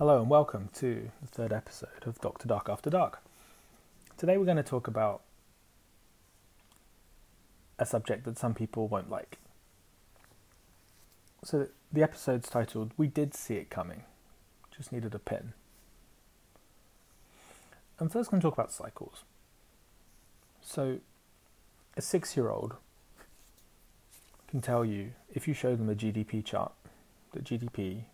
Hello and welcome to the third episode of Dr. Dark After Dark. Today we're going to talk about a subject that some people won't like. So the episode's titled We Did See It Coming. Just needed a pin. I'm first going to talk about cycles. So a six year old can tell you if you show them a GDP chart, that GDP,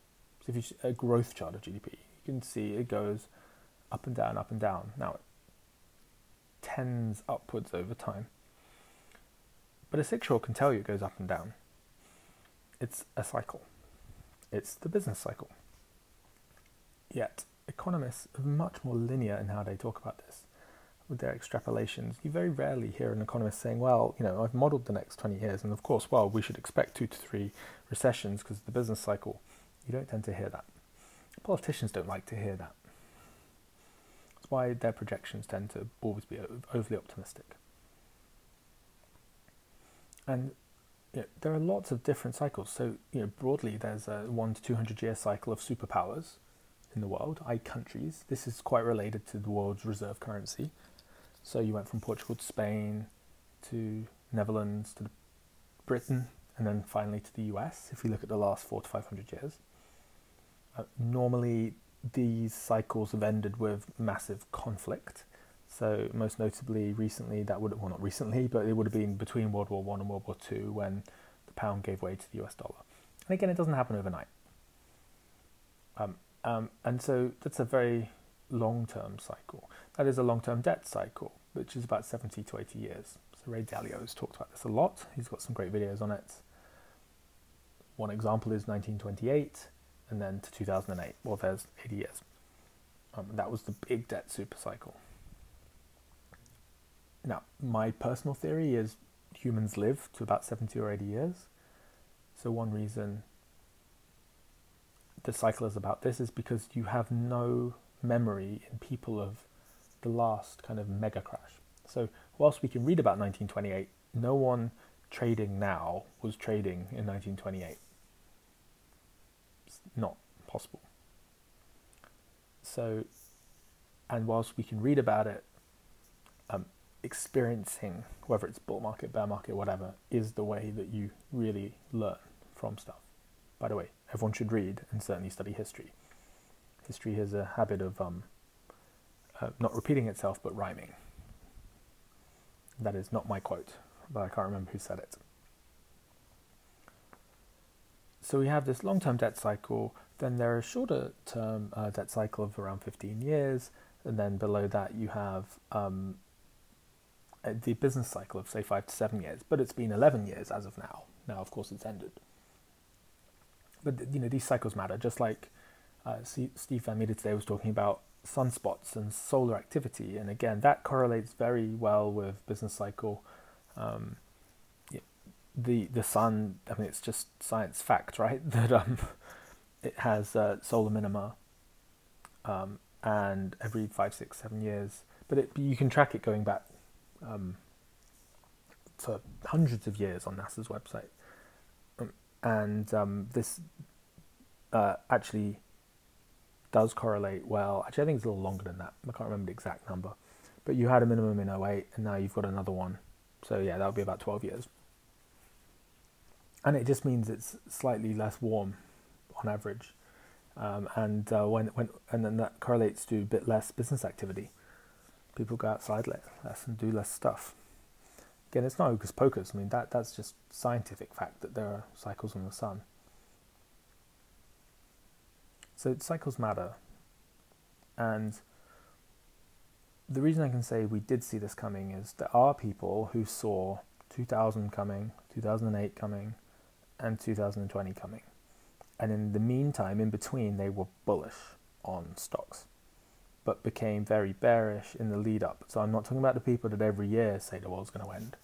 so if you a growth chart of GDP, you can see it goes up and down, up and down. Now it tends upwards over time. But a six year old can tell you it goes up and down. It's a cycle. It's the business cycle. Yet economists are much more linear in how they talk about this with their extrapolations. You very rarely hear an economist saying, well, you know, I've modeled the next 20 years, and of course, well, we should expect two to three recessions because the business cycle. You don't tend to hear that. Politicians don't like to hear that. That's why their projections tend to always be overly optimistic. And you know, there are lots of different cycles. So, you know, broadly, there's a one to 200 year cycle of superpowers in the world, i.e., countries. This is quite related to the world's reserve currency. So you went from Portugal to Spain to Netherlands to Britain and then finally to the US if we look at the last four to 500 years. Uh, normally, these cycles have ended with massive conflict. So most notably, recently that would well not recently, but it would have been between World War One and World War Two when the pound gave way to the US dollar. And again, it doesn't happen overnight. Um, um, and so that's a very long-term cycle. That is a long-term debt cycle, which is about 70 to 80 years. So Ray Dalio has talked about this a lot. He's got some great videos on it. One example is 1928, and then to 2008. Well, there's 80 years. Um, that was the big debt super cycle. Now, my personal theory is humans live to about 70 or 80 years. So, one reason the cycle is about this is because you have no memory in people of the last kind of mega crash. So, whilst we can read about 1928, no one trading now was trading in 1928. Not possible. So, and whilst we can read about it, um, experiencing, whether it's bull market, bear market, whatever, is the way that you really learn from stuff. By the way, everyone should read and certainly study history. History has a habit of um, uh, not repeating itself but rhyming. That is not my quote, but I can't remember who said it. So we have this long term debt cycle, then there is shorter term uh, debt cycle of around 15 years, and then below that you have um, the business cycle of say five to seven years, but it's been 11 years as of now. Now, of course, it's ended. But you know these cycles matter, just like uh, Steve Van Metre today was talking about sunspots and solar activity, and again that correlates very well with business cycle. Um, the the sun, I mean, it's just science fact, right? That um, it has uh, solar minima, um, and every five, six, seven years. But it, you can track it going back um, for hundreds of years on NASA's website and um, this uh, actually does correlate well. Actually, I think it's a little longer than that. I can't remember the exact number, but you had a minimum in 08, and now you've got another one. So yeah, that would be about 12 years. And it just means it's slightly less warm on average, um, and uh, when when and then that correlates to a bit less business activity. People go outside less and do less stuff. Again, it's not hocus pocus. I mean, that, that's just scientific fact that there are cycles on the sun. So cycles matter. And the reason I can say we did see this coming is there are people who saw 2000 coming, 2008 coming, and 2020 coming. And in the meantime, in between, they were bullish on stocks but became very bearish in the lead up. So I'm not talking about the people that every year say the world's going to end.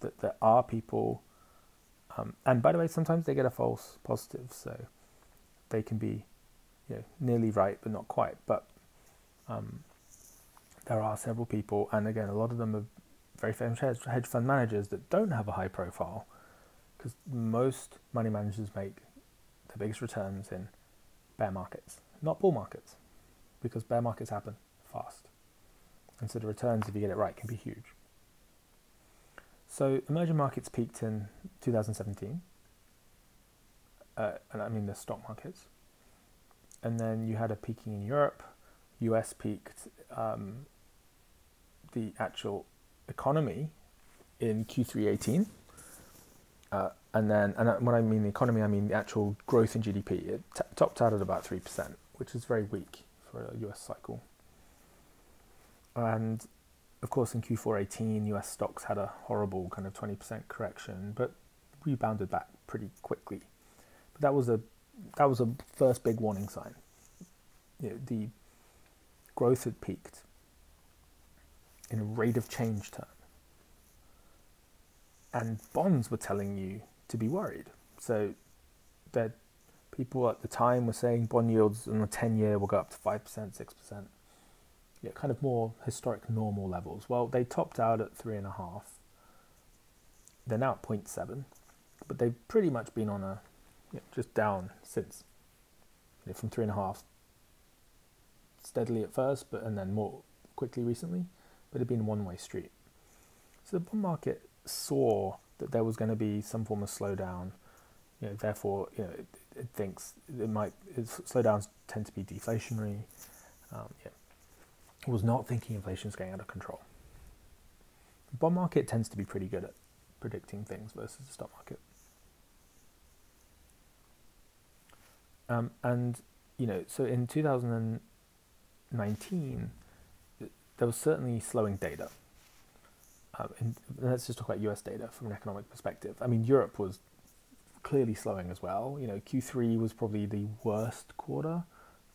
That there are people, um, and by the way, sometimes they get a false positive, so they can be, you know, nearly right but not quite. But um, there are several people, and again, a lot of them are very famous hedge fund managers that don't have a high profile, because most money managers make the biggest returns in bear markets not bull markets, because bear markets happen fast. And so the returns, if you get it right, can be huge. So emerging markets peaked in 2017, uh, and I mean the stock markets. And then you had a peaking in Europe. US peaked um, the actual economy in Q3 18. Uh, and then, and when I mean the economy, I mean the actual growth in GDP. It t- topped out at about 3%, which is very weak for a US cycle. And of course, in Q4 18, US stocks had a horrible kind of 20% correction, but rebounded back pretty quickly. But that was a that was a first big warning sign. You know, the growth had peaked in a rate of change term. And bonds were telling you to be worried. So that people at the time were saying bond yields in the 10 year will go up to 5%, 6%. Yeah, kind of more historic normal levels. Well, they topped out at 3.5. They're now at 0.7, but they've pretty much been on a you know, just down since you know, from 3.5 steadily at first, but and then more quickly recently, but it'd been one way street. So the bond market saw that there was going to be some form of slowdown. You know, therefore, you know, it, it thinks it might slowdowns tend to be deflationary. Um, yeah. Was not thinking inflation is going out of control. The bond market tends to be pretty good at predicting things versus the stock market. Um, and you know, so in 2019, there was certainly slowing data. Um, and let's just talk about US data from an economic perspective. I mean, Europe was clearly slowing as well. You know, Q3 was probably the worst quarter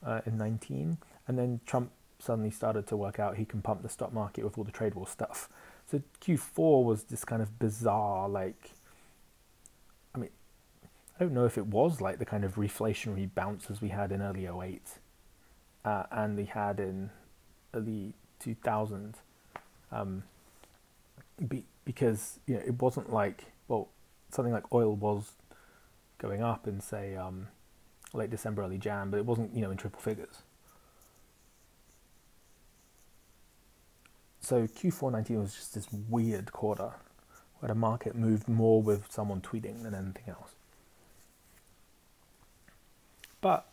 uh, in 19, and then Trump suddenly started to work out he can pump the stock market with all the trade war stuff. So Q4 was this kind of bizarre, like, I mean, I don't know if it was like the kind of reflationary bounces we had in early 08 uh, and we had in the 2000s um, be, because you know it wasn't like well something like oil was going up in say um, late December, early Jan, but it wasn't you know in triple figures. So Q4 19 was just this weird quarter where the market moved more with someone tweeting than anything else. But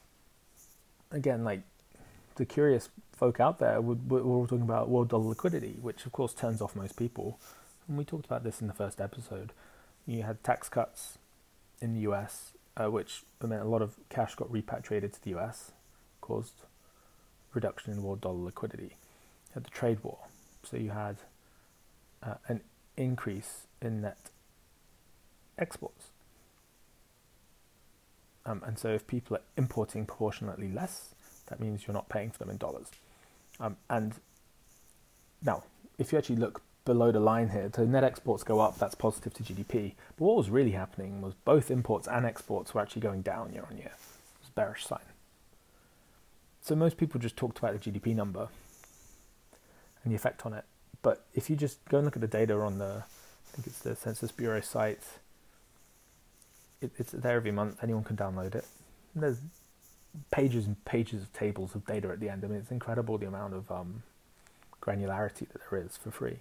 again, like the curious folk out there, we're, we're talking about world dollar liquidity, which of course turns off most people. And we talked about this in the first episode. You had tax cuts in the US, uh, which meant a lot of cash got repatriated to the US, caused reduction in world dollar liquidity. You had the trade war, so you had uh, an increase in net exports. Um, and so if people are importing proportionately less, that means you're not paying for them in dollars. Um, and now, if you actually look below the line here, so net exports go up, that's positive to GDP. But what was really happening was both imports and exports were actually going down year on year. It was a bearish sign. So most people just talked about the GDP number and the effect on it. But if you just go and look at the data on the, I think it's the Census Bureau site, it, it's there every month. Anyone can download it. And there's pages and pages of tables of data at the end. I mean, it's incredible the amount of um, granularity that there is for free.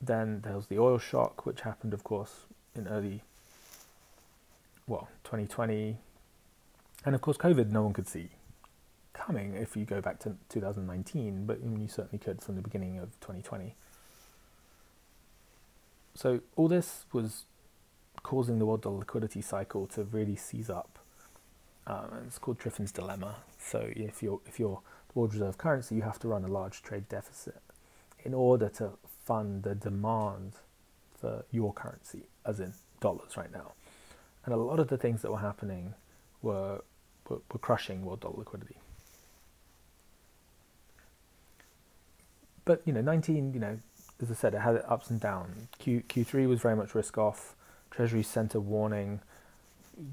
Then there was the oil shock, which happened, of course, in early, well, 2020. And of course, COVID, no one could see coming if you go back to 2019, but you certainly could from the beginning of 2020. So all this was causing the world liquidity cycle to really seize up um, it's called Triffin's dilemma. So if you're if you're the world reserve currency, you have to run a large trade deficit in order to fund the demand for your currency, as in dollars right now. And a lot of the things that were happening were were, were crushing world dollar liquidity. But you know, 19, you know, as I said, it had ups and downs. Q Q3 was very much risk off. Treasury sent a warning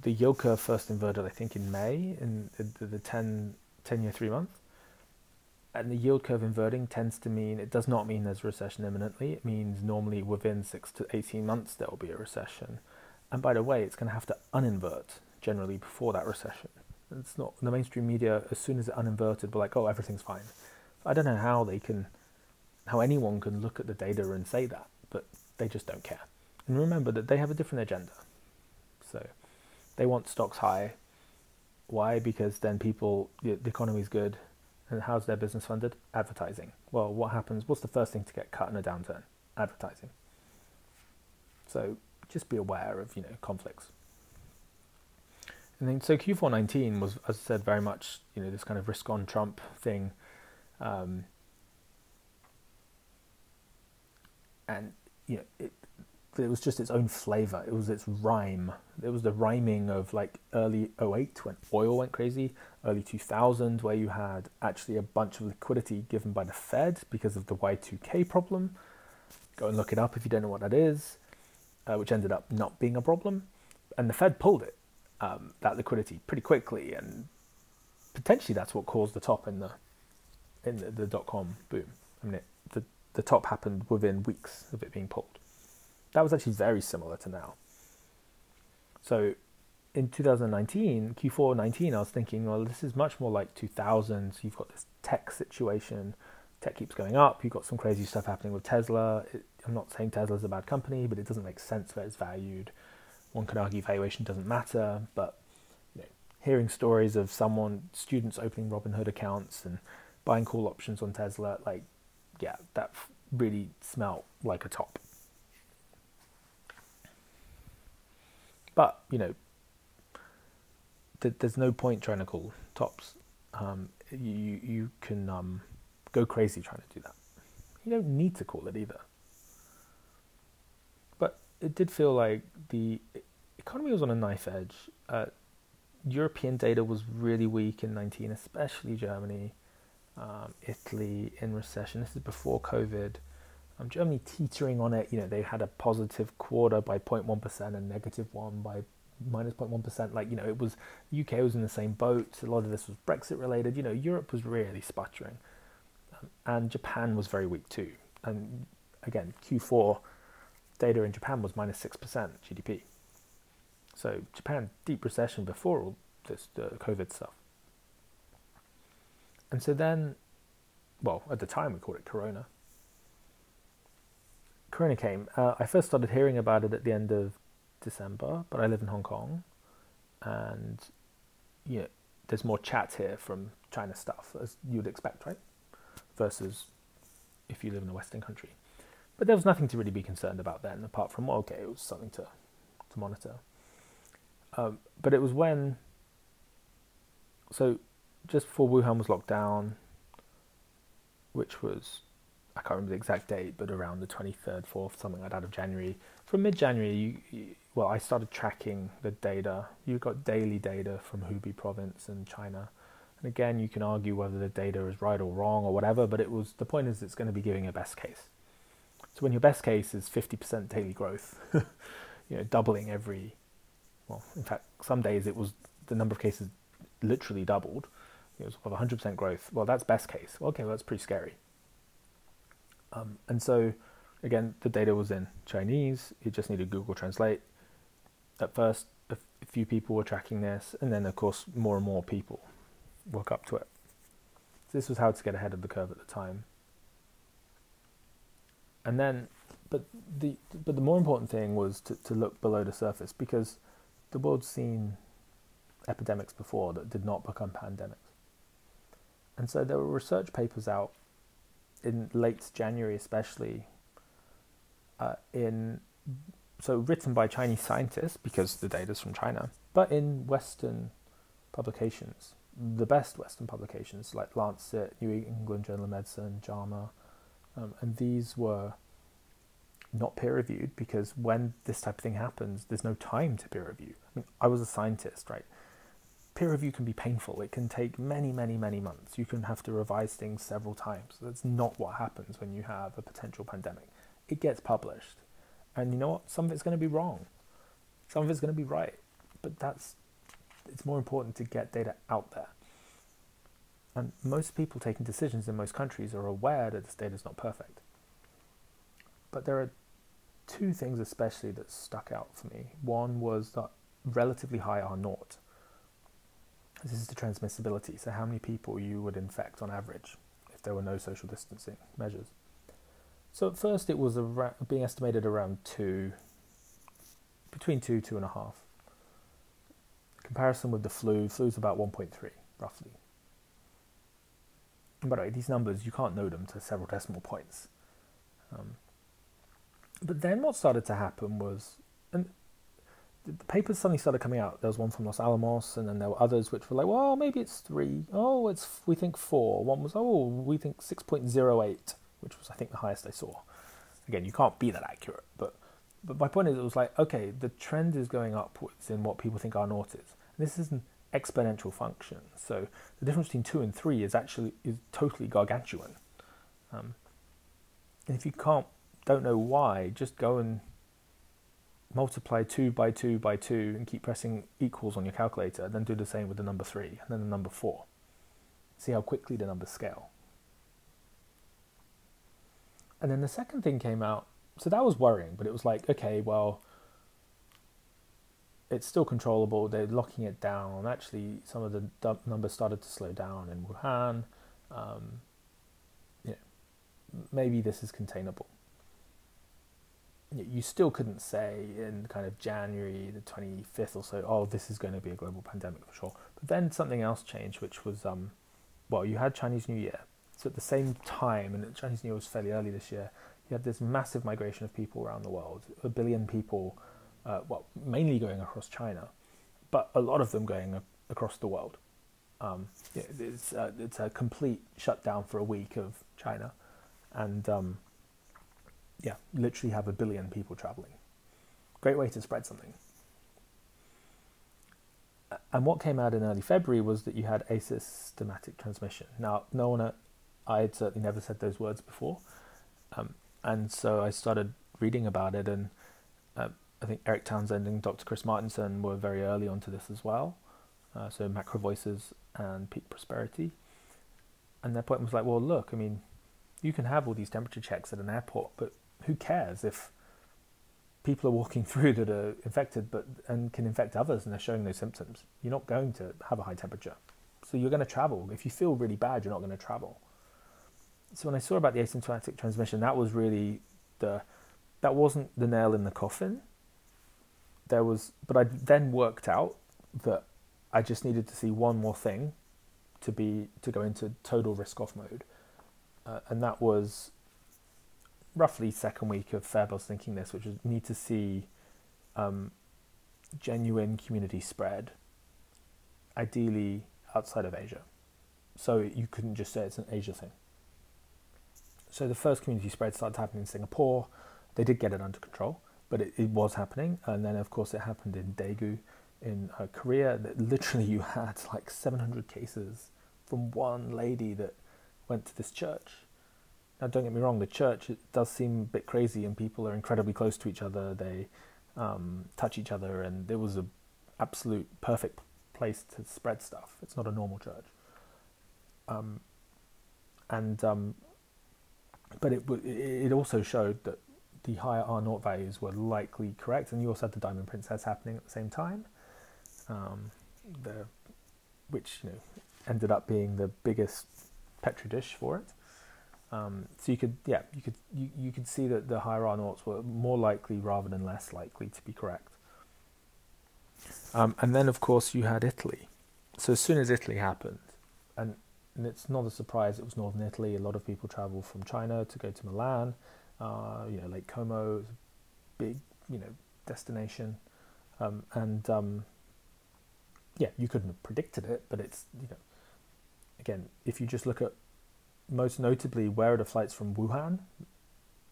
the yield curve first inverted, I think, in May in the, the 10, 10 year three month. And the yield curve inverting tends to mean it does not mean there's recession imminently. It means normally within six to 18 months there will be a recession. And by the way, it's going to have to uninvert generally before that recession. It's not the mainstream media. As soon as it uninverted, were like, "Oh, everything's fine." I don't know how they can, how anyone can look at the data and say that, but they just don't care. And remember that they have a different agenda. So they want stocks high. Why? Because then people, the, the economy's good. And how's their business funded? Advertising. Well, what happens? What's the first thing to get cut in a downturn? Advertising. So just be aware of, you know, conflicts. And then, so Q419 was, as I said, very much, you know, this kind of risk on Trump thing. Um, and, you know, it, it was just its own flavor. It was its rhyme. It was the rhyming of like early 08 when oil went crazy, early 2000 where you had actually a bunch of liquidity given by the Fed because of the Y2K problem. Go and look it up if you don't know what that is, uh, which ended up not being a problem. And the Fed pulled it, um, that liquidity, pretty quickly. And potentially that's what caused the top in the in the, the dot com boom. I mean, it, the, the top happened within weeks of it being pulled that was actually very similar to now. So in 2019, Q4 19, I was thinking, well, this is much more like 2000s. You've got this tech situation. Tech keeps going up. You've got some crazy stuff happening with Tesla. It, I'm not saying Tesla's a bad company, but it doesn't make sense where it's valued. One could argue valuation doesn't matter, but you know, hearing stories of someone, students opening Robinhood accounts and buying call options on Tesla, like, yeah, that really smelled like a top. But you know, th- there's no point trying to call tops. Um, you you can um, go crazy trying to do that. You don't need to call it either. But it did feel like the economy was on a knife edge. Uh, European data was really weak in 19, especially Germany, um, Italy in recession. This is before COVID. Um, Germany teetering on it. You know, they had a positive quarter by 0.1% and negative one by minus 0.1%. Like, you know, it was, UK was in the same boat. A lot of this was Brexit related. You know, Europe was really sputtering. Um, and Japan was very weak too. And again, Q4 data in Japan was minus 6% GDP. So Japan, deep recession before all this the COVID stuff. And so then, well, at the time we called it Corona. Corona came, uh, I first started hearing about it at the end of December, but I live in Hong Kong, and yeah, there's more chat here from China stuff as you'd expect, right? Versus if you live in a Western country. But there was nothing to really be concerned about then, apart from okay, it was something to to monitor. Um, but it was when, so just before Wuhan was locked down, which was I can't remember the exact date, but around the 23rd, 4th, something like that of January. From mid January, you, you, well, I started tracking the data. You got daily data from Hubei province and China. And again, you can argue whether the data is right or wrong or whatever, but it was the point is it's going to be giving a best case. So when your best case is 50% daily growth, you know, doubling every, well, in fact, some days it was the number of cases literally doubled. It was of 100% growth. Well, that's best case. Okay, well, that's pretty scary. Um, and so, again, the data was in Chinese. You just needed Google Translate. At first, a, few people were tracking this, and then, of course, more and more people woke up to it. So this was how to get ahead of the curve at the time. And then, but the but the more important thing was to, to look below the surface because the world's seen epidemics before that did not become pandemics. And so there were research papers out in late January, especially uh, in so written by Chinese scientists because the data is from China, but in Western publications, the best Western publications like Lancet, New England Journal of Medicine, JAMA, um, and these were not peer reviewed because when this type of thing happens, there's no time to peer review. I mean, I was a scientist, right? Peer review can be painful. It can take many, many, many months. You can have to revise things several times. That's not what happens when you have a potential pandemic. It gets published. And you know what? Some of it's going to be wrong. Some of it's going to be right. But that's it's more important to get data out there. And most people taking decisions in most countries are aware that this data is not perfect. But there are two things especially that stuck out for me. One was that relatively high R naught This is the transmissibility, so how many people you would infect on average if there were no social distancing measures. So at first it was being estimated around two, between two, two and a half. Comparison with the flu, flu's about 1.3 roughly. By the way, these numbers you can't know them to several decimal points. Um, but then what started to happen was, and the papers suddenly started coming out. There was one from Los Alamos, and then there were others which were like, well, maybe it's three. Oh, it's we think four. One was, oh, we think six point zero eight, which was I think the highest I saw. Again, you can't be that accurate, but but my point is, it was like, okay, the trend is going upwards in what people think R naught is. And this is an exponential function, so the difference between two and three is actually is totally gargantuan. Um, and if you can't, don't know why, just go and multiply 2 by 2 by 2 and keep pressing equals on your calculator, then do the same with the number 3 and then the number 4. See how quickly the numbers scale. And then the second thing came out, so that was worrying, but it was like, okay, well, it's still controllable, they're locking it down. Actually, some of the numbers started to slow down in Wuhan. Um, maybe this is containable you still couldn't say in kind of January the 25th or so, oh, this is going to be a global pandemic for sure. But then something else changed, which was, um, well, you had Chinese New Year. So at the same time, and Chinese New Year was fairly early this year, you had this massive migration of people around the world, a billion people, uh, well, mainly going across China, but a lot of them going across the world. Um, it's, uh, it's a complete shutdown for a week of China. And um, yeah, literally have a billion people traveling. Great way to spread something. And what came out in early February was that you had asymptomatic transmission. Now, no one, I had certainly never said those words before, um, and so I started reading about it, and uh, I think Erik Townsend and Dr. Chris Martenson were very early onto this as well. Uh, so Macro Voices and Peak Prosperity, and their point was like, well, look, I mean, you can have all these temperature checks at an airport, but who cares if people are walking through that are infected but and can infect others and they're showing no symptoms? You're not going to have a high temperature. So you're going to travel. If you feel really bad, you're not going to travel. So when I saw about the asymptomatic transmission, that was really the that wasn't the nail in the coffin. There was, but I then worked out that I just needed to see one more thing to be to go into total risk off mode, uh, and that was roughly second week of Feb, thinking this, which is need to see um, genuine community spread, ideally outside of Asia. So you couldn't just say it's an Asia thing. So the first community spread started happening in Singapore. They did get it under control, but it, it was happening. And then, of course, it happened in Daegu in uh, Korea. That literally, you had like 700 cases from one lady that went to this church now, don't get me wrong, the church does seem a bit crazy, and people are incredibly close to each other. They um, touch each other, and it was an absolute perfect place to spread stuff. It's not a normal church, um, and um, but it it also showed that the higher R naught values were likely correct, and you also had the Diamond Princess happening at the same time, um, the which you know ended up being the biggest petri dish for it. Um, so you could, yeah, you could you, you could see that the higher R naughts were more likely rather than less likely to be correct. Um, and then, of course, you had Italy. So as soon as Italy happened, and, and it's not a surprise, it was northern Italy. A lot of people travel from China to go to Milan. Uh, you know, Lake Como big, you know, destination, um, and um, yeah, you couldn't have predicted it, but it's you know, again, if you just look at most notably, where are the flights from Wuhan?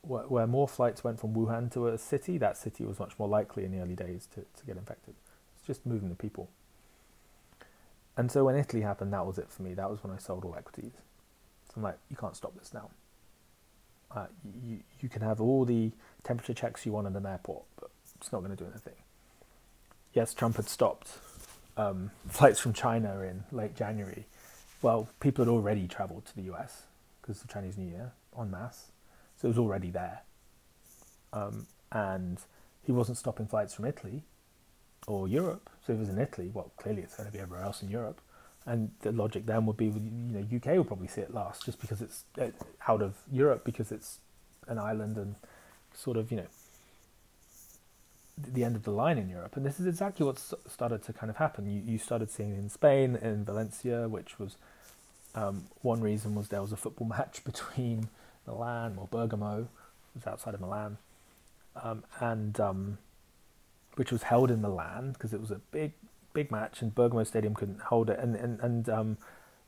Where, where, more flights went from Wuhan to a city, that city was much more likely in the early days to, to get infected. It's just moving the people. And so when Italy happened, that was it for me. That was when I sold all equities. So I'm like, you can't stop this now. Uh, you, you can have all the temperature checks you want at an airport, but it's not going to do anything. Yes, Trump had stopped um, flights from China in late January. Well, people had already travelled to the US because the Chinese New Year en masse. So it was already there. Um, and he wasn't stopping flights from Italy or Europe. So if it was in Italy, well, clearly it's going to be everywhere else in Europe. and the logic then would be, you know, UK will probably see it last, just because it's out of Europe, because it's an island and sort of, you know, the end of the line in Europe. And this is exactly what started to kind of happen. You, you started seeing in Spain, in Valencia, which was um, one reason was there was a football match between Milan or Bergamo, it was outside of Milan, um, and um, which was held in Milan because it was a big big match, and Bergamo Stadium couldn't hold it, and and and um,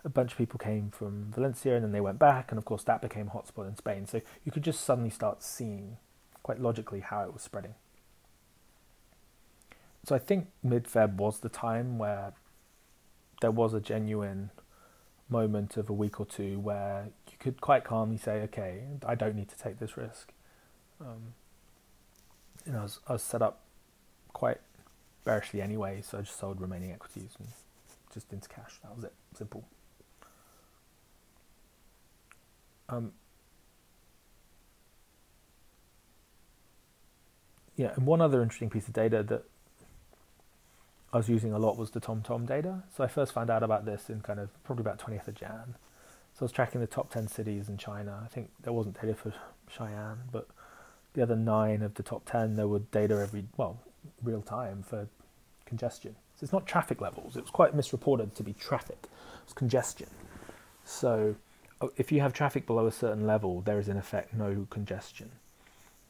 a bunch of people came from Valencia, and then they went back, and of course that became a hotspot in Spain. So you could just suddenly start seeing, quite logically, how it was spreading. So I think mid Feb was the time where there was a genuine moment of a week or two where you could quite calmly say, okay, I don't need to take this risk. Um, you know, I was, I was set up quite bearishly anyway, so I just sold remaining equities and just into cash. That was it. Simple. Um, yeah, and one other interesting piece of data that I was using a lot was the TomTom data. So I first found out about this in kind of probably about 20th of Jan. So I was tracking the top 10 cities in China. I think there wasn't data for Cheyenne, but the other nine of the top 10, there were data every, well, real time for congestion. So it's not traffic levels. It was quite misreported to be traffic. It's congestion. So oh, if you have traffic below a certain level, there is in effect no congestion.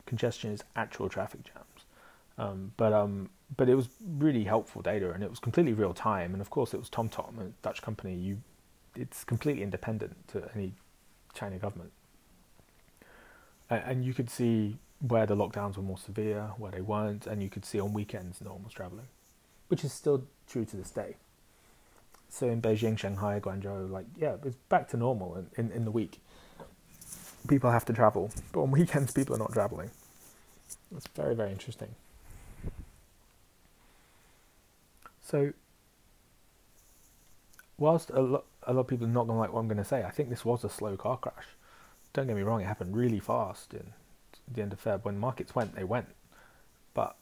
Congestion is actual traffic jams. Um, but um, but it was really helpful data, and it was completely real time. And of course, it was TomTom, a Dutch company. You, it's completely independent to any China government, and, you could see where the lockdowns were more severe, where they weren't, and you could see on weekends no one was traveling which is still true to this day. So in Beijing, Shanghai, Guangzhou, like yeah, it's back to normal in, in, in the week. People have to travel, but on weekends people are not traveling. It's very very interesting. So, whilst a lot a lot of people are not going to like what I'm going to say, I think this was a slow car crash. Don't get me wrong; it happened really fast in the end of Feb. When markets went, they went, but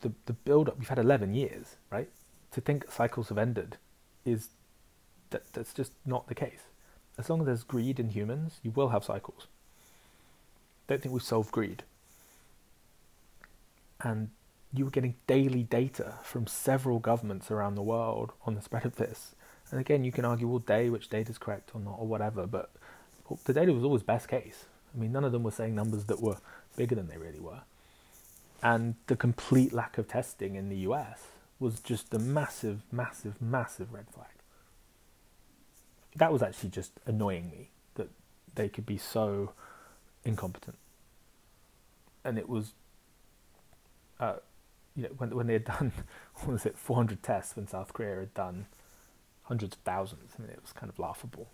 the the build up. We've had eleven years, right? To think cycles have ended is that that's just not the case. As long as there's greed in humans, you will have cycles. Don't think we've solved greed. And you were getting daily data from several governments around the world on the spread of this. And again, you can argue all day which data is correct or not or whatever, but the data was always best case. I mean, none of them were saying numbers that were bigger than they really were and the complete lack of testing in the US was just a massive, massive, massive red flag. That was actually just annoying me that they could be so incompetent. And it was, uh, you know, when when they had done, what was it, 400 tests when South Korea had done hundreds of thousands. I mean, it was kind of laughable.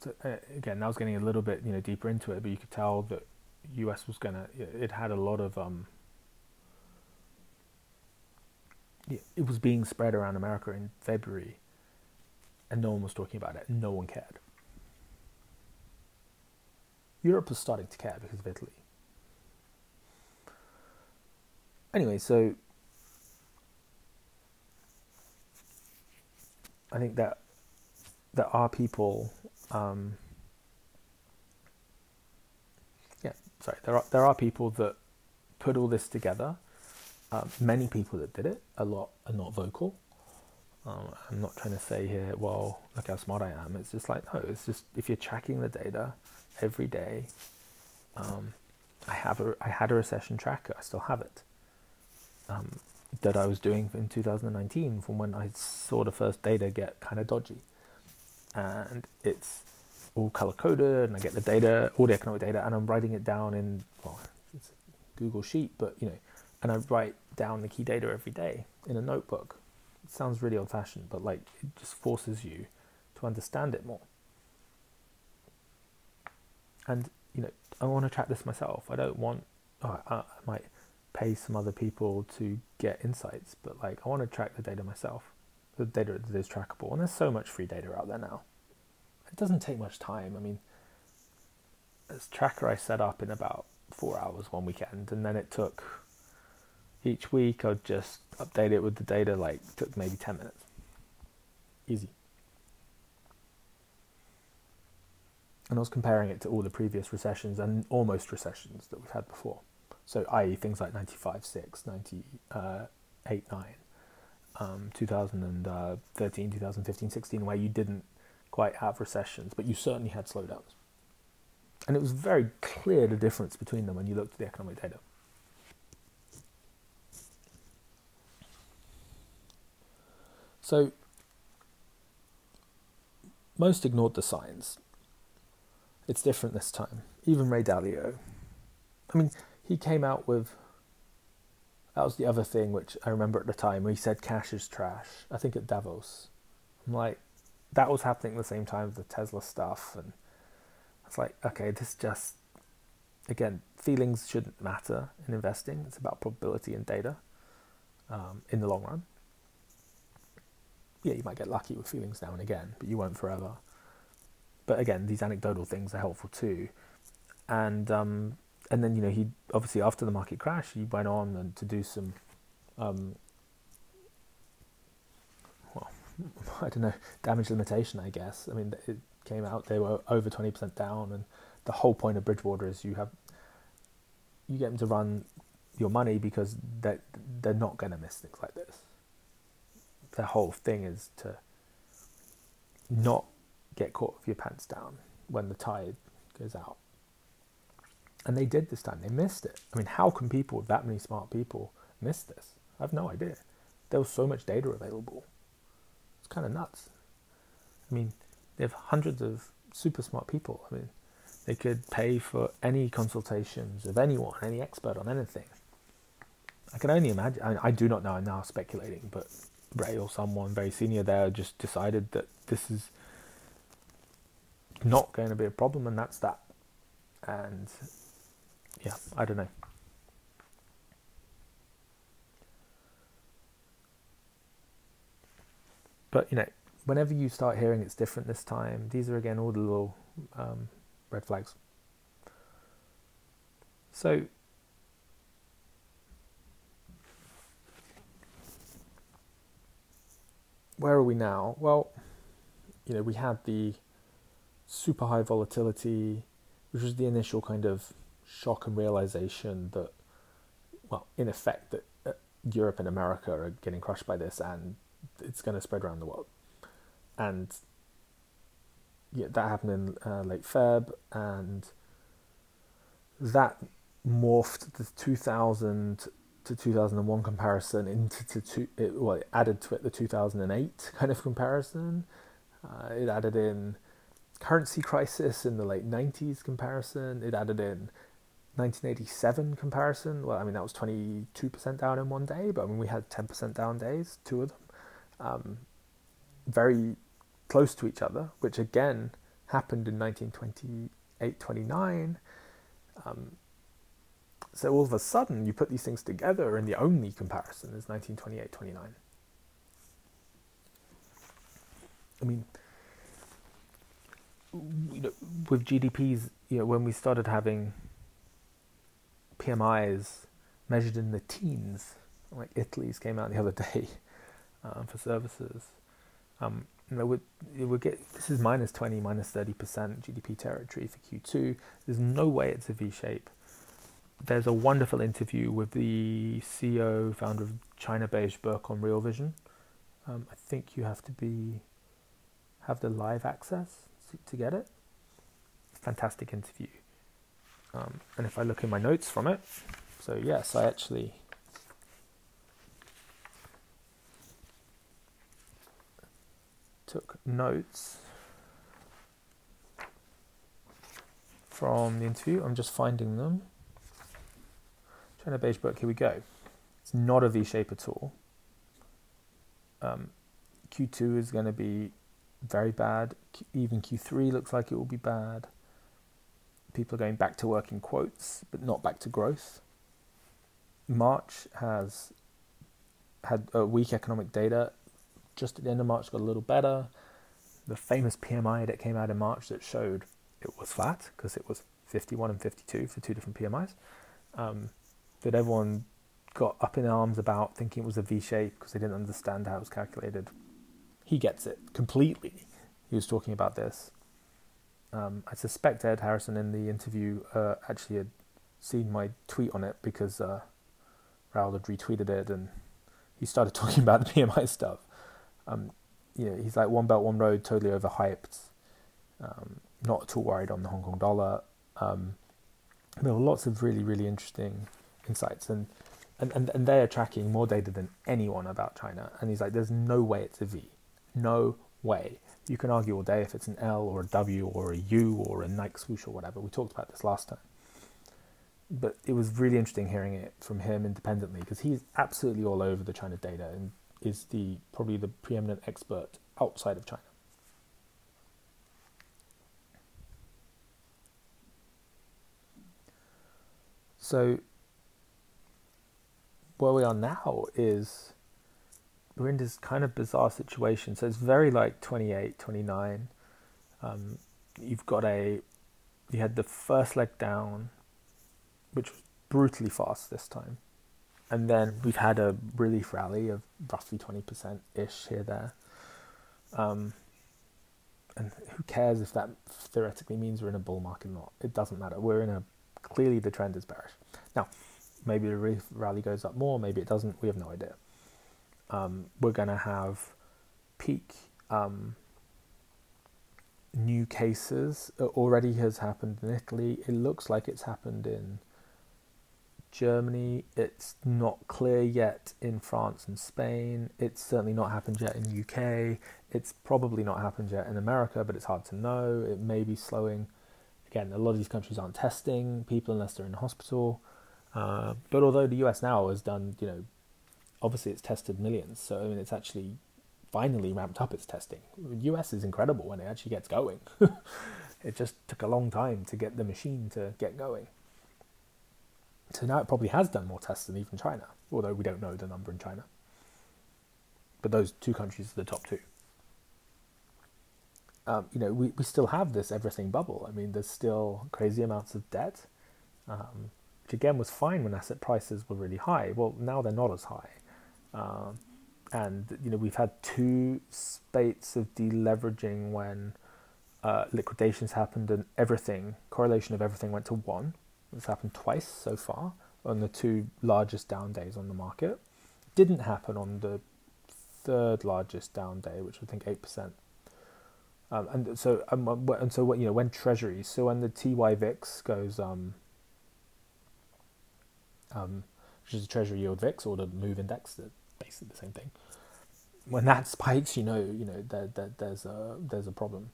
So uh, again, I was getting a little bit, you know, deeper into it, but you could tell that US was gonna. It had a lot of. Um, it was being spread around America in February, and no one was talking about it. No one cared. Europe was starting to care because of Italy. Anyway, so I think that there are people um, sorry, there are there are people that put all this together. Um, many people that did it, a lot are not vocal. Um, I'm not trying to say here, well, look how smart I am. It's just like no, it's just if you're tracking the data every day. Um, I have a I had a recession tracker. I still have it. Um, that I was doing in 2019 from when I saw the first data get kind of dodgy, and it's all color coded and I get the data, all the economic data, and I'm writing it down in well, it's Google Sheet, but you know, and I write down the key data every day in a notebook. It sounds really old fashioned, but like it just forces you to understand it more. And you know, I want to track this myself. I don't want. Oh, I, I might pay some other people to get insights, but like I want to track the data myself. The data that is trackable, and there's so much free data out there now it doesn't take much time. I mean, this tracker I set up in about four hours one weekend, and then it took each week. I'd just update it with the data. Like took maybe ten minutes. Easy. And I was comparing it to all the previous recessions and almost recessions that we've had before. So, i.e., things like 95, 6, 98, 9, um, 2013, 2015, 16, where you didn't quite have recessions, but you certainly had slowdowns. And it was very clear the difference between them when you looked at the economic data. So, most ignored the signs. It's different this time. Even Ray Dalio. I mean, he came out with. That was the other thing which I remember at the time. He said cash is trash. I think at Davos. I'm like, that was happening at the same time as the Tesla stuff, and it's like, okay, this just again, feelings shouldn't matter in investing. It's about probability and data um, in the long run. Yeah, you might get lucky with feelings now and again, but you won't forever. But again, these anecdotal things are helpful too. And um, and then you know he obviously after the market crash he went on and to do some um, well I don't know damage limitation I guess I mean it came out they were over 20% down and the whole point of Bridgewater is you have you get them to run your money because they they're not going to miss things like this the whole thing is to not get caught with your pants down when the tide goes out. And they did this time. They missed it. I mean, how can people, with that many smart people, miss this? I have no idea. There was so much data available. It's kind of nuts. I mean, they have hundreds of super smart people. I mean, they could pay for any consultations of anyone, any expert on anything. I can only imagine. I, mean, I do not know. I'm now speculating, but Ray or someone very senior there just decided that this is not going to be a problem, and that's that. And yeah, I don't know. But you know, whenever you start hearing it's different this time, these are again all the little um, red flags. So, where are we now? Well, you know, we had the super high volatility, which was the initial kind of shock and realization that, well, in effect, that uh, Europe and America are getting crushed by this and it's going to spread around the world. And yeah, that happened in uh, late Feb, and that morphed the 2000 to 2001 comparison into to, to it, well, it added to it the 2008 kind of comparison. Uh, it added in currency crisis in the late 90s comparison. It added in 1987 comparison. Well, I mean, that was 22% down in one day, but I mean, we had 10% down days, two of them. Um, very close to each other, which again happened in 1928 29. Um, so all of a sudden, you put these things together, and the only comparison is 1928 29. I mean, you know, with GDPs, you know, when we started having PMIs measured in the teens, like Italy's came out the other day um, for services, um, know, we would get this is minus 20, minus 30% GDP territory for Q2. There's no way it's a V shape. There's a wonderful interview with the CEO, founder of China Beige Book on Real Vision. Um, I think you have to be have the live access to get it. Fantastic interview. Um, and if I look in my notes from it, so yes, I actually took notes from the interview. I'm just finding them. China Beige Book, here we go. It's not a V shape at all. Um, Q2 is going to be very bad. Even Q3 looks like it will be bad. People are going back to work in quotes, but not back to growth. March has had a weak economic data. Just at the end of March, got a little better. The famous PMI that came out in March that showed it was flat because it was 51 and 52 for two different PMIs. Um, that everyone got up in arms about thinking it was a V shape because they didn't understand how it was calculated. He gets it completely. He was talking about this. Um, I suspect Ed Harrison in the interview uh, actually had seen my tweet on it because uh, Raoul had retweeted it and he started talking about the PMI stuff. Um, you know, he's like one belt, one road, totally overhyped. Um, not at all worried on the Hong Kong dollar. Um, there were lots of really, really interesting insights, and, and, and, and they are tracking more data than anyone about China. And he's like, there's no way it's a V. No way. You can argue all day if it's an L or a W or a U or a Nike swoosh or whatever. We talked about this last time. But it was really interesting hearing it from him independently because he's absolutely all over the China data and is the probably the preeminent expert outside of China. So where we are now is we're in this kind of bizarre situation. So it's very like 28, 29. Um, you've got a, you had the first leg down, which was brutally fast this time. And then we've had a relief rally of roughly 20% ish here, there. Um, and who cares if that theoretically means we're in a bull market or not? It doesn't matter. We're in a clearly the trend is bearish. Now, maybe the relief rally goes up more, maybe it doesn't. We have no idea. Um, we're going to have peak um, new cases. It already has happened in Italy. It looks like it's happened in Germany. It's not clear yet in France and Spain. It's certainly not happened yet in UK. It's probably not happened yet in America, but it's hard to know. It may be slowing again, a lot of these countries aren't testing people unless they're in hospital. Uh, but although the US now has done, you know, obviously it's tested millions, so I mean it's actually finally ramped up its testing. The US is incredible when it actually gets going. it just took a long time to get the machine to get going. So now it probably has done more tests than even China, although we don't know the number in China. But those two countries are the top two um, you know, we, we still have this everything bubble. I mean, there's still crazy amounts of debt, um, which again was fine when asset prices were really high. Well, now they're not as high. Um, and, you know, we've had two spates of deleveraging when uh, liquidations happened and everything, correlation of everything went to one. It's happened twice so far on the two largest down days on the market. Didn't happen on the third largest down day, which I think 8%. Um, and so um, and so what you know when treasuries so when the TY VIX goes um, um, which is the treasury yield VIX or the move index they're basically the same thing when that spikes you know you know that there, there's a there's a problem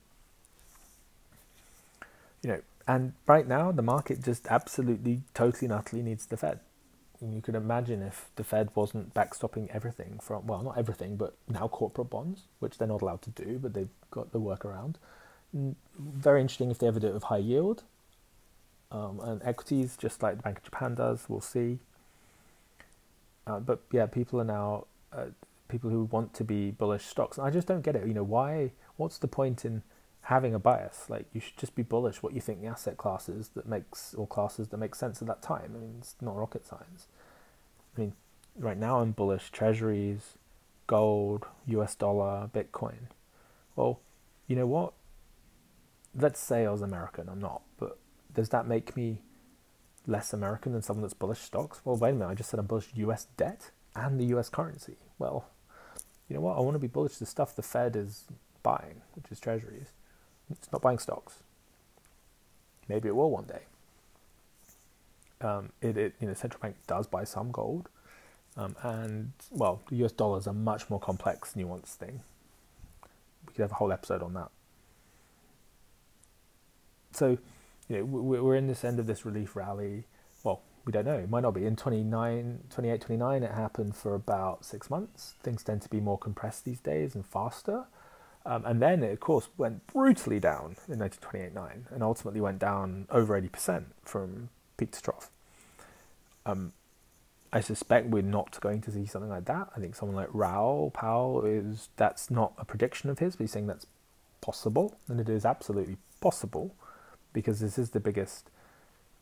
you know and right now the market just absolutely totally and utterly needs the Fed you could imagine if the Fed wasn't backstopping everything from, well, not everything, but now corporate bonds, which they're not allowed to do, but they've got the workaround. Very interesting if they ever do it with high yield. Um, and equities, just like the Bank of Japan does, we'll see. Uh, but yeah, people are now uh, people who want to be bullish stocks. And I just don't get it. You know, why? What's the point in having a bias. Like you should just be bullish what you think the asset classes that makes or classes that make sense at that time. I mean, it's not rocket science. I mean, right now I'm bullish treasuries, gold, US dollar, Bitcoin. Well, you know what? Let's say I was American. I'm not, but does that make me less American than someone that's bullish stocks? Well, wait a minute. I just said I'm bullish US debt and the US currency. Well, you know what? I want to be bullish the stuff the Fed is buying, which is treasuries. It's not buying stocks. Maybe it will one day. Um, it, it, you know, central bank does buy some gold, um, and well, the US dollar is a much more complex, nuanced thing. We could have a whole episode on that. So, you know, we're in this end of this relief rally. Well, we don't know. It might not be. In 29, 28, 29, it happened for about six months. Things tend to be more compressed these days and faster. Um, and then it, of course, went brutally down in 1928-9 and ultimately went down over 80% from peak to trough. Um, I suspect we're not going to see something like that. I think someone like Raoul Pal is that's not a prediction of his, but he's saying that's possible, and it is absolutely possible because this is the biggest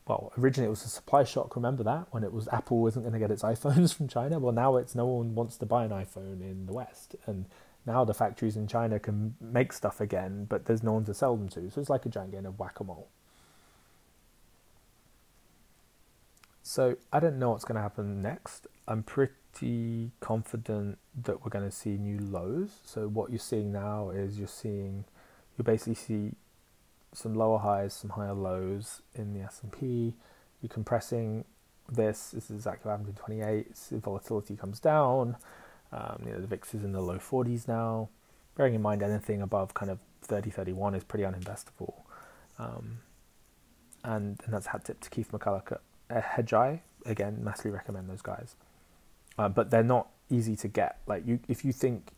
well, originally it was a supply shock. Remember that when it was Apple wasn't going to get its iPhones from China. Well, now it's no one wants to buy an iPhone in the West, and now the factories in China can make stuff again, but there's no one to sell them to. So it's like a giant game of whack a mole. So I don't know what's going to happen next. I'm pretty confident that we're going to see new lows. So what you're seeing now is you're seeing you basically see some lower highs, some higher lows in the S&P. You're compressing this. This is exactly what happened in 28. So volatility comes down. Um, you know, the VIX is in the low 40s now. Bearing in mind anything above kind of 30, 31 is pretty uninvestable. Um, and, and that's hat tip to Keith McCullough at uh, Hedgeye. Again, massively recommend those guys. Uh, but they're not easy to get. Like you, if you think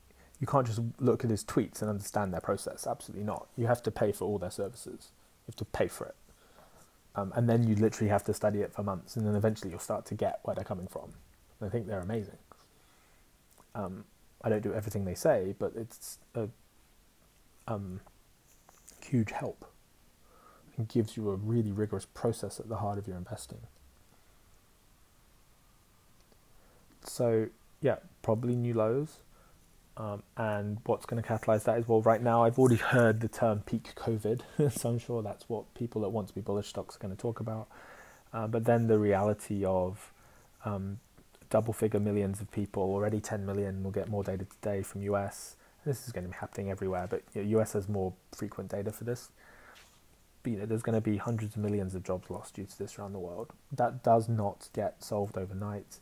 you can't just look at his tweets and understand their process. Absolutely not. You have to pay for all their services. You have to pay for it. Um, and then you literally have to study it for months, and then eventually you'll start to get where they're coming from. I think they're amazing. Um, I don't do everything they say, but it's a um, huge help and gives you a really rigorous process at the heart of your investing. So, yeah, probably new lows. Um, and what's going to catalyze that is well, right now I've already heard the term peak COVID, so I'm sure that's what people that want to be bullish stocks are going to talk about. Uh, but then the reality of um, double figure millions of people, already 10 million, will get more data today from US. This is going to be happening everywhere, but you know, US has more frequent data for this. But, you know, there's going to be hundreds of millions of jobs lost due to this around the world. That does not get solved overnight.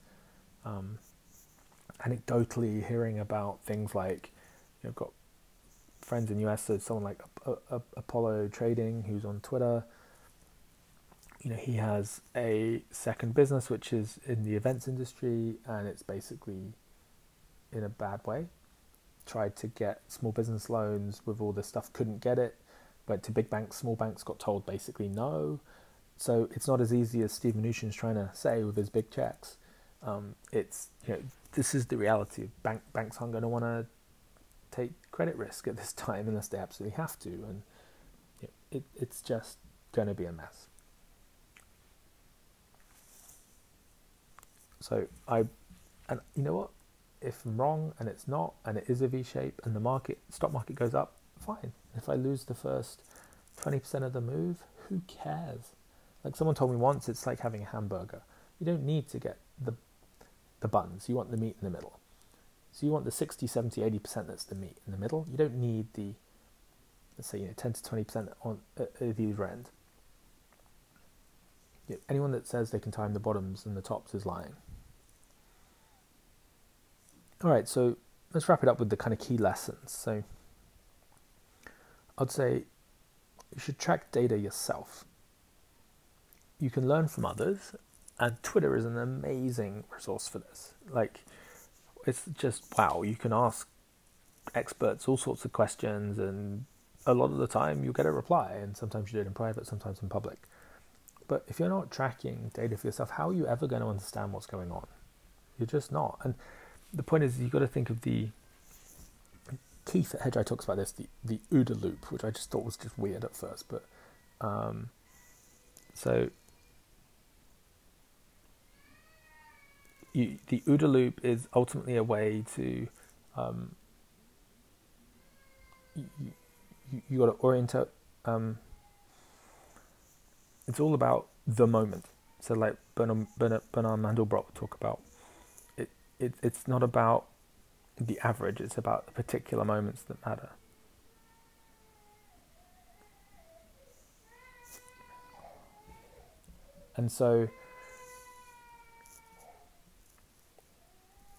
Um, anecdotally hearing about things like you know, I've got friends in the US, so someone like Apollo Trading who's on Twitter. You know, he has a second business which is in the events industry, and it's basically in a bad way. Tried to get small business loans with all this stuff, couldn't get it. Went to big banks, small banks, got told basically no. So it's not as easy as Steve Mnuchin's trying to say with his big checks. Um, it's you know this is the reality. Bank banks aren't going to want to take credit risk at this time unless they absolutely have to, and it, it's just going to be a mess. So I, and you know what? If I'm wrong and it's not, and it is a V shape, and the market stock market goes up, fine. If I lose the first twenty percent of the move, who cares? Like someone told me once, it's like having a hamburger. You don't need to get the the buns. You want the meat in the middle. So you want the 60, 70, 80% that's the meat in the middle. You don't need the, let's say, you know, 10 to 20% on uh, at either end. Anyone that says they can time the bottoms and the tops is lying. All right, so let's wrap it up with the kind of key lessons. So I'd say you should track data yourself. You can learn from others and Twitter is an amazing resource for this. Like, it's just wow. You can ask experts all sorts of questions, and a lot of the time you'll get a reply. And sometimes you do it in private, sometimes in public. But if you're not tracking data for yourself, how are you ever going to understand what's going on? You're just not. And the point is, you've got to think of the Keith at Hedgeye talks about this, the, the OODA loop, which I just thought was just weird at first. But um, so you, the OODA loop is ultimately a way to um, you, you, got to orient it. Um, it's all about the moment. So, like Bernard, Bernard, Bernard Mandelbrot talk about, it, it, it's not about the average, it's about the particular moments that matter. And so,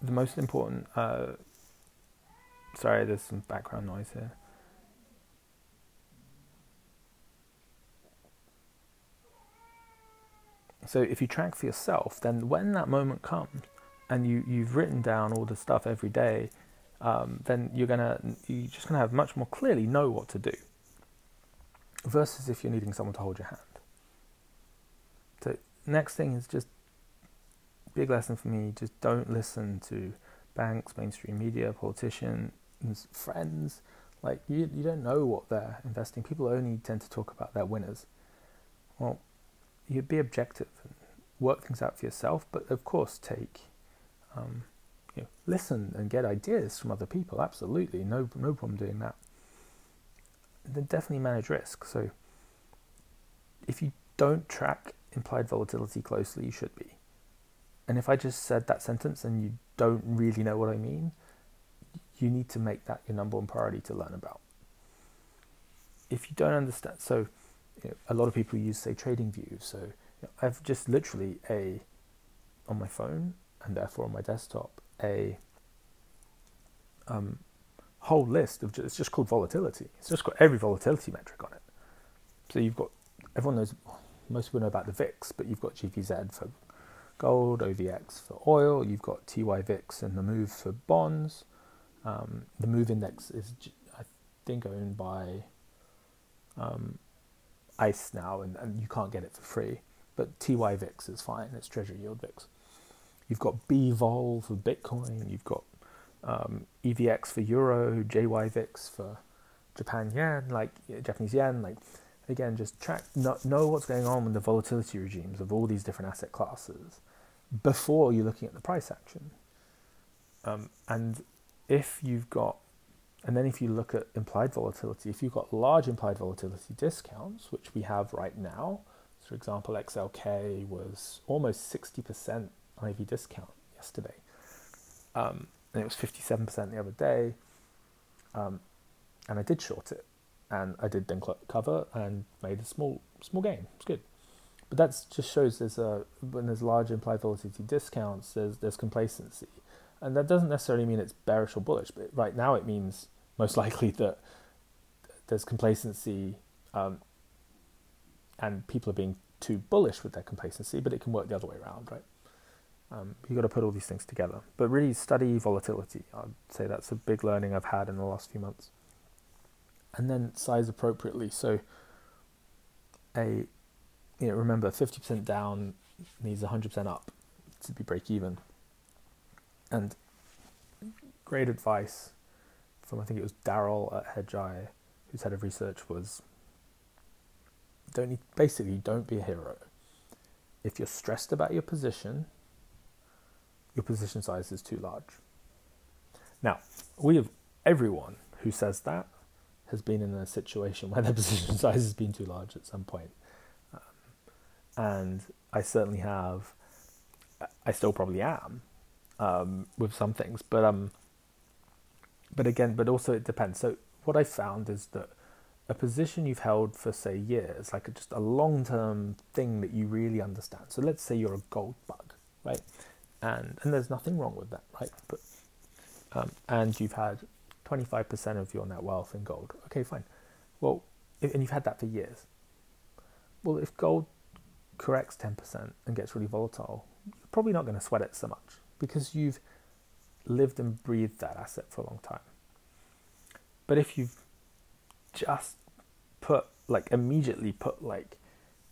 the most important. Uh, sorry, there's some background noise here. So if you track for yourself, then when that moment comes and you, you've written down all the stuff every day, um, then you're gonna you're just gonna have much more clearly know what to do. Versus if you're needing someone to hold your hand. So next thing is just big lesson for me just don't listen to banks, mainstream media, politicians, friends. Like, you, you don't know what they're investing. People only tend to talk about their winners. Well, you be objective and work things out for yourself, but of course take um, you know, listen and get ideas from other people. Absolutely, no no problem doing that. then definitely manage risk. So if you don't track implied volatility closely, you should be. And if I just said that sentence and you don't really know what I mean, you need to make that your number one priority to learn about. If you don't understand, so you know, a lot of people use say TradingView. So you know, I've just literally a on my phone and therefore on my desktop a um, whole list of just, it's just called volatility. It's just got every volatility metric on it. So you've got everyone knows most people know about the VIX, but you've got GVZ for gold, OVX for oil. You've got TYVIX and the Move for bonds. Um, the Move index is I think owned by um, ICE now, and, and you can't get it for free. But TYVIX is fine. It's Treasury Yield VIX. You've got BVOL for Bitcoin. You've got um, EVX for Euro, JYVIX for Japan yen, like Japanese yen. Like again, just track know, know what's going on with the volatility regimes of all these different asset classes before you're looking at the price action. Um, and if you've got, and then if you look at implied volatility, if you've got large implied volatility discounts, which we have right now, so for example, XLK was almost 60% IV discount yesterday. Um, and it was 57% the other day. Um, and I did short it. And I did then cover and made a small small gain. It's good. But that just shows there's a when there's large implied volatility discounts, there's there's complacency, and that doesn't necessarily mean it's bearish or bullish. But right now it means most likely that there's complacency, um, and people are being too bullish with their complacency. But it can work the other way around, right? Um, you've got to put all these things together. But really study volatility. I'd say that's a big learning I've had in the last few months. And then size appropriately. So a you know, remember 50% down needs 100% up to be break even. And great advice from I think it was Daryl at Hedgeye, who's head of research, was don't need, basically don't be a hero. If you're stressed about your position, your position size is too large. Now, we have everyone who says that has been in a situation where their position size has been too large at some point. Um, and I certainly have, I still probably am um, with some things, but um, but again, but also it depends. So what I found is that a position you've held for say years, like a, just a long-term thing that you really understand. So let's say you're a gold bug, right? and and there's nothing wrong with that, right? But um, and you've had 25% of your net wealth in gold. Okay, fine. Well, and you've had that for years. Well, if gold corrects 10% and gets really volatile, you're probably not going to sweat it so much because you've lived and breathed that asset for a long time. But if you've just put like immediately put like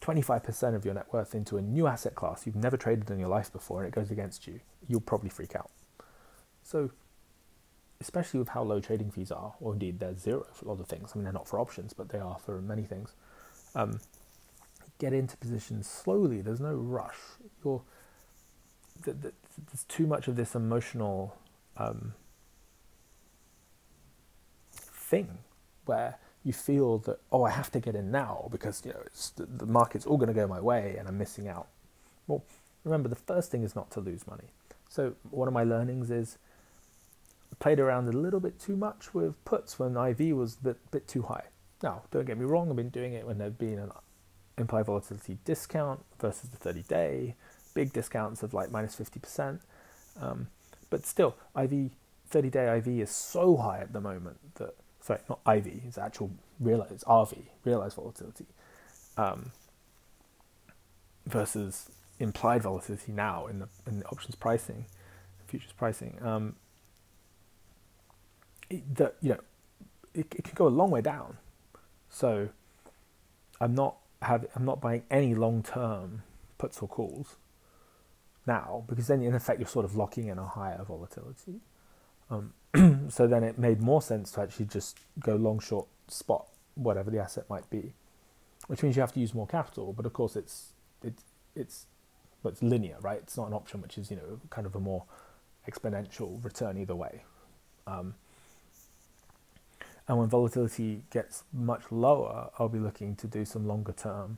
25% of your net worth into a new asset class you've never traded in your life before and it goes against you, you'll probably freak out. So, especially with how low trading fees are, or indeed they're zero for a lot of things. I mean, they're not for options, but they are for many things. Um, get into positions slowly. There's no rush. You're, th- th- there's too much of this emotional um, thing where you feel that oh I have to get in now because you know the, the market's all going to go my way and I'm missing out. Well, remember the first thing is not to lose money. So one of my learnings is played around a little bit too much with puts when IV was a bit, bit too high. Now, don't get me wrong, I've been doing it when there's been an implied volatility discount versus the 30 day, big discounts of like minus 50%. Um, but still, IV 30 day IV is so high at the moment that sorry, not IV, it's actual realized RV, realized volatility, um, versus implied volatility now in the in the options pricing, futures pricing. Um, the, you know, it, it can go a long way down. So, I'm not have I'm not buying any long term puts or calls now because then in effect you're sort of locking in a higher volatility. Um, so then it made more sense to actually just go long, short, spot, whatever the asset might be, which means you have to use more capital. But of course, it's it it's but it's linear, right? It's not an option which is you know kind of a more exponential return either way. Um, and when volatility gets much lower, I'll be looking to do some longer term.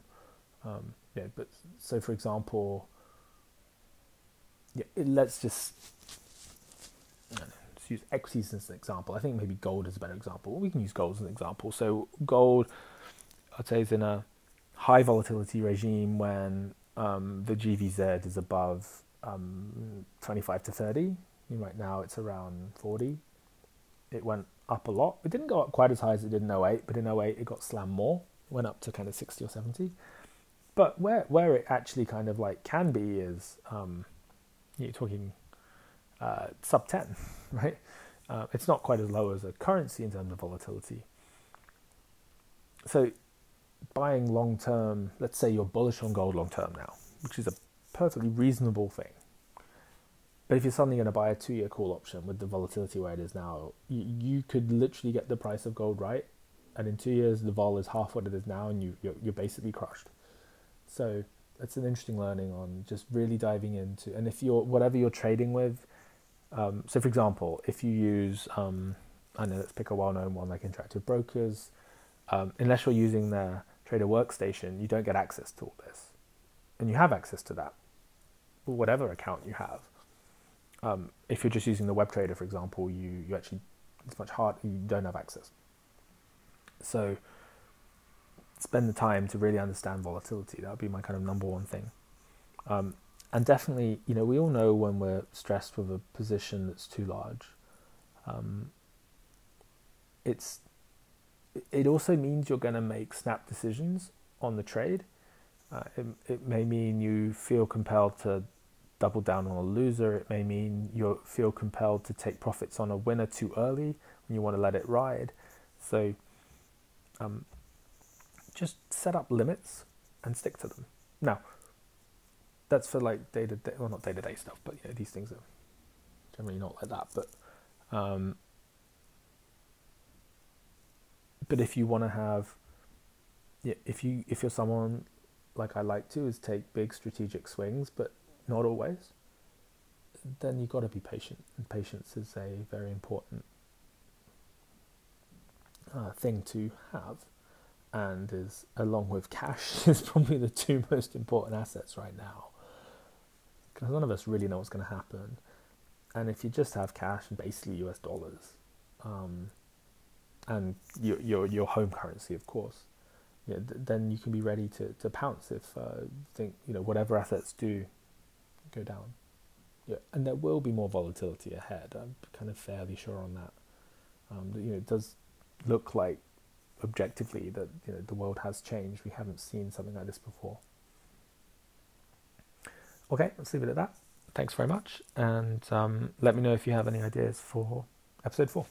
Um, yeah, but so for example, yeah, it, let's just use equities as an example. I think maybe gold is a better example. We can use gold as an example. So gold, I'd say, is in a high volatility regime when um, the GVZ is above um, 25 to 30. Right now it's around 40. It went up a lot. It didn't go up quite as high as it did in 08, but in 08 it got slammed more. It went up to kind of 60 or 70. But where where it actually kind of like can be is um, you're talking uh, sub 10, right? Uh, it's not quite as low as a currency in terms of volatility. So buying long term, let's say you're bullish on gold long term now, which is a perfectly reasonable thing. But if you're suddenly going to buy a two year call option with the volatility where it is now, you, you could literally get the price of gold right. And in two years, the vol is half what it is now, and you, you're, you're basically crushed. So it's an interesting learning on just really diving into, and if you're, whatever you're trading with, um, so for example, if you use, um, I know let's pick a well known one like Interactive Brokers, um, unless you're using their trader workstation, you don't get access to all this. And you have access to that, whatever account you have. Um, if you're just using the web trader, for example, you, you actually, it's much harder, you don't have access. So spend the time to really understand volatility. That would be my kind of number one thing. Um, and definitely, you know, we all know when we're stressed with a position that's too large. Um, it's it also means you're going to make snap decisions on the trade. Uh, it, it may mean you feel compelled to double down on a loser. It may mean you feel compelled to take profits on a winner too early when you want to let it ride. So um, just set up limits and stick to them. Now, that's for like day to day, well, not day to day stuff, but you know, these things are generally not like that. But um, but if you want to have, yeah, if you if you're someone like I like to is take big strategic swings, but not always, then you've got to be patient. And patience is a very important uh, thing to have, and is along with cash is probably the two most important assets right now. Because none of us really know what's going to happen, and if you just have cash and basically US dollars. Um, and your your your home currency, of course, th- then you can be ready to, to pounce if uh, think you know whatever assets do go down. Yeah, and there will be more volatility ahead. I'm kind of fairly sure on that. Um, you know, it does look like objectively that you know the world has changed. We haven't seen something like this before. Okay, let's leave it at that. Thanks very much, and um, let me know if you have any ideas for episode four.